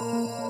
Música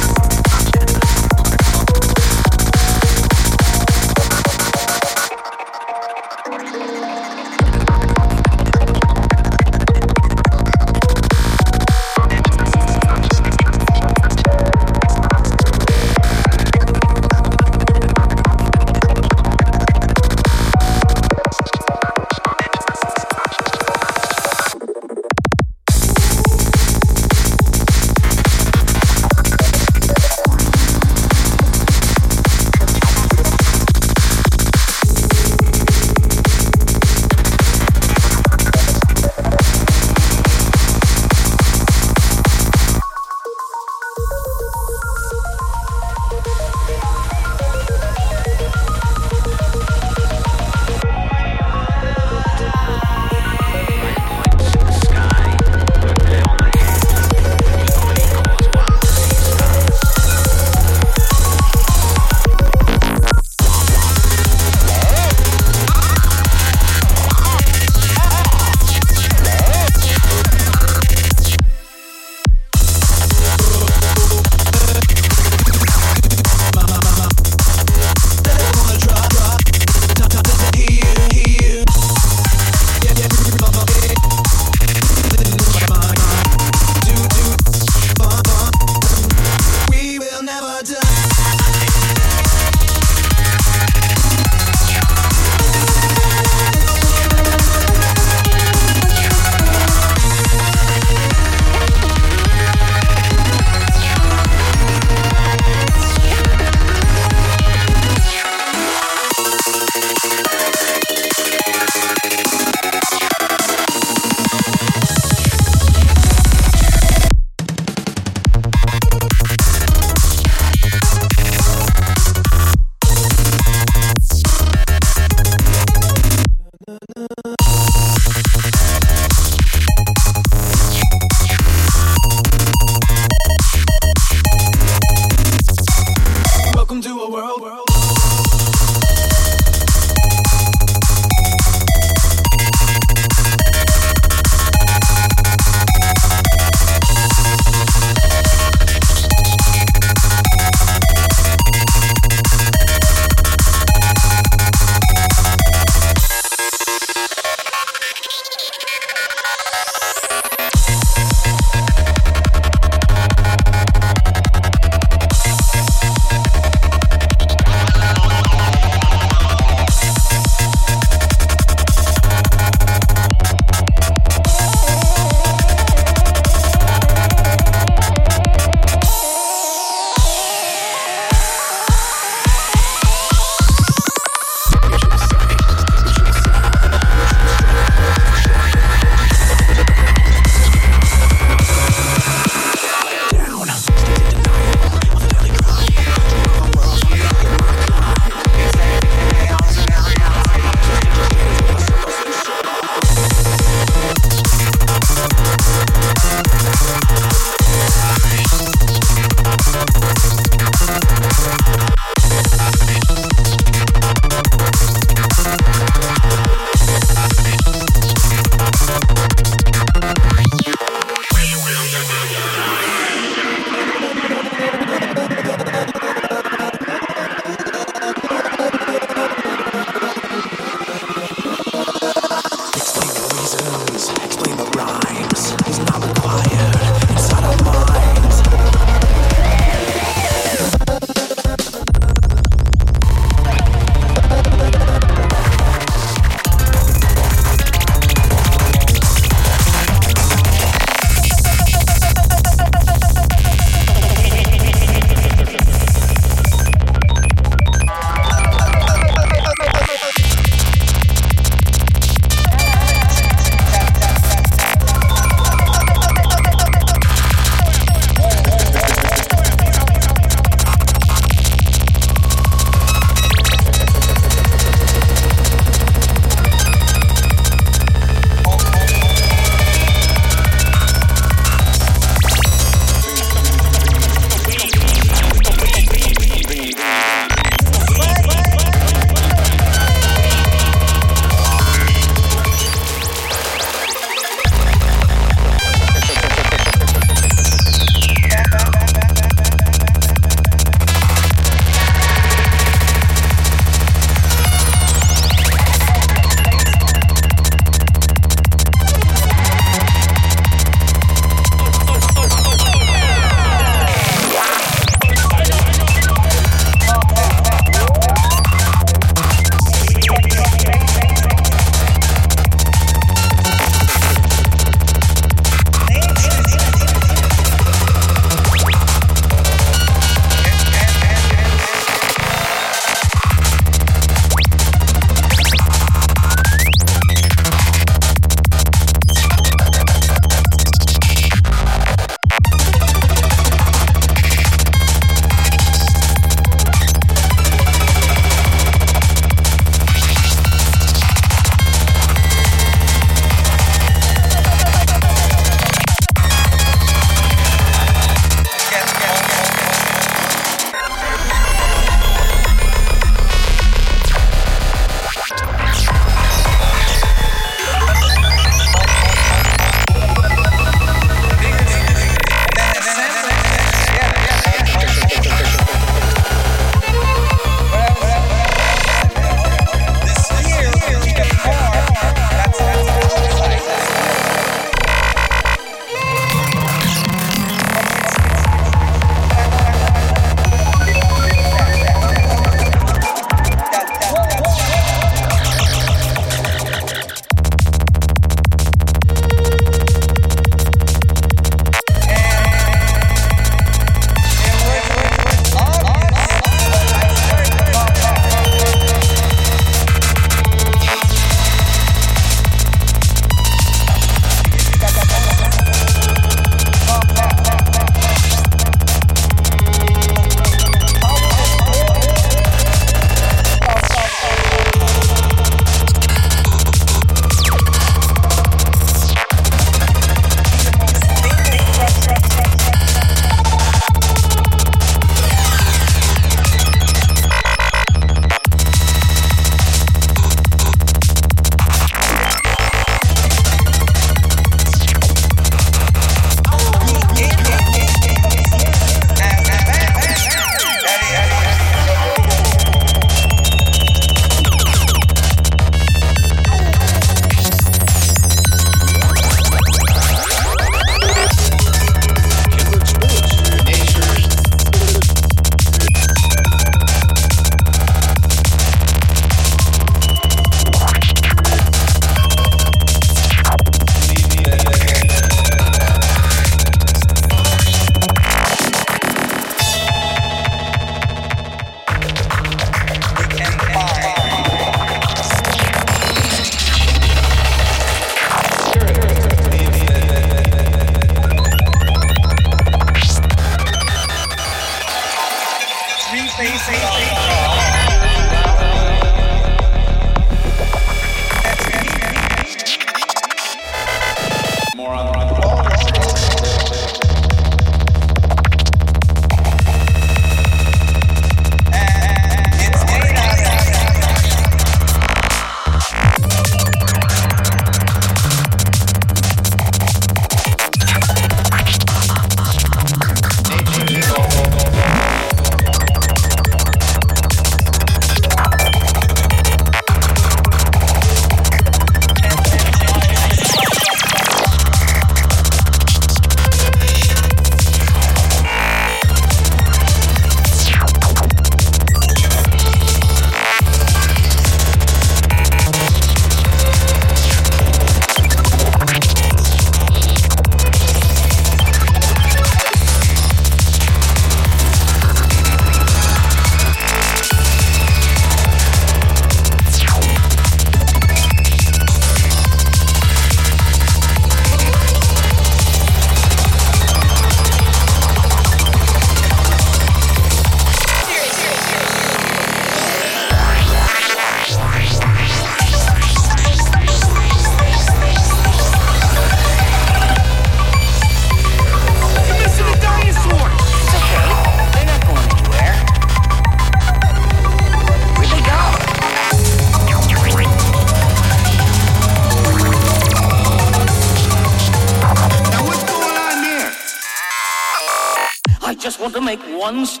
monster.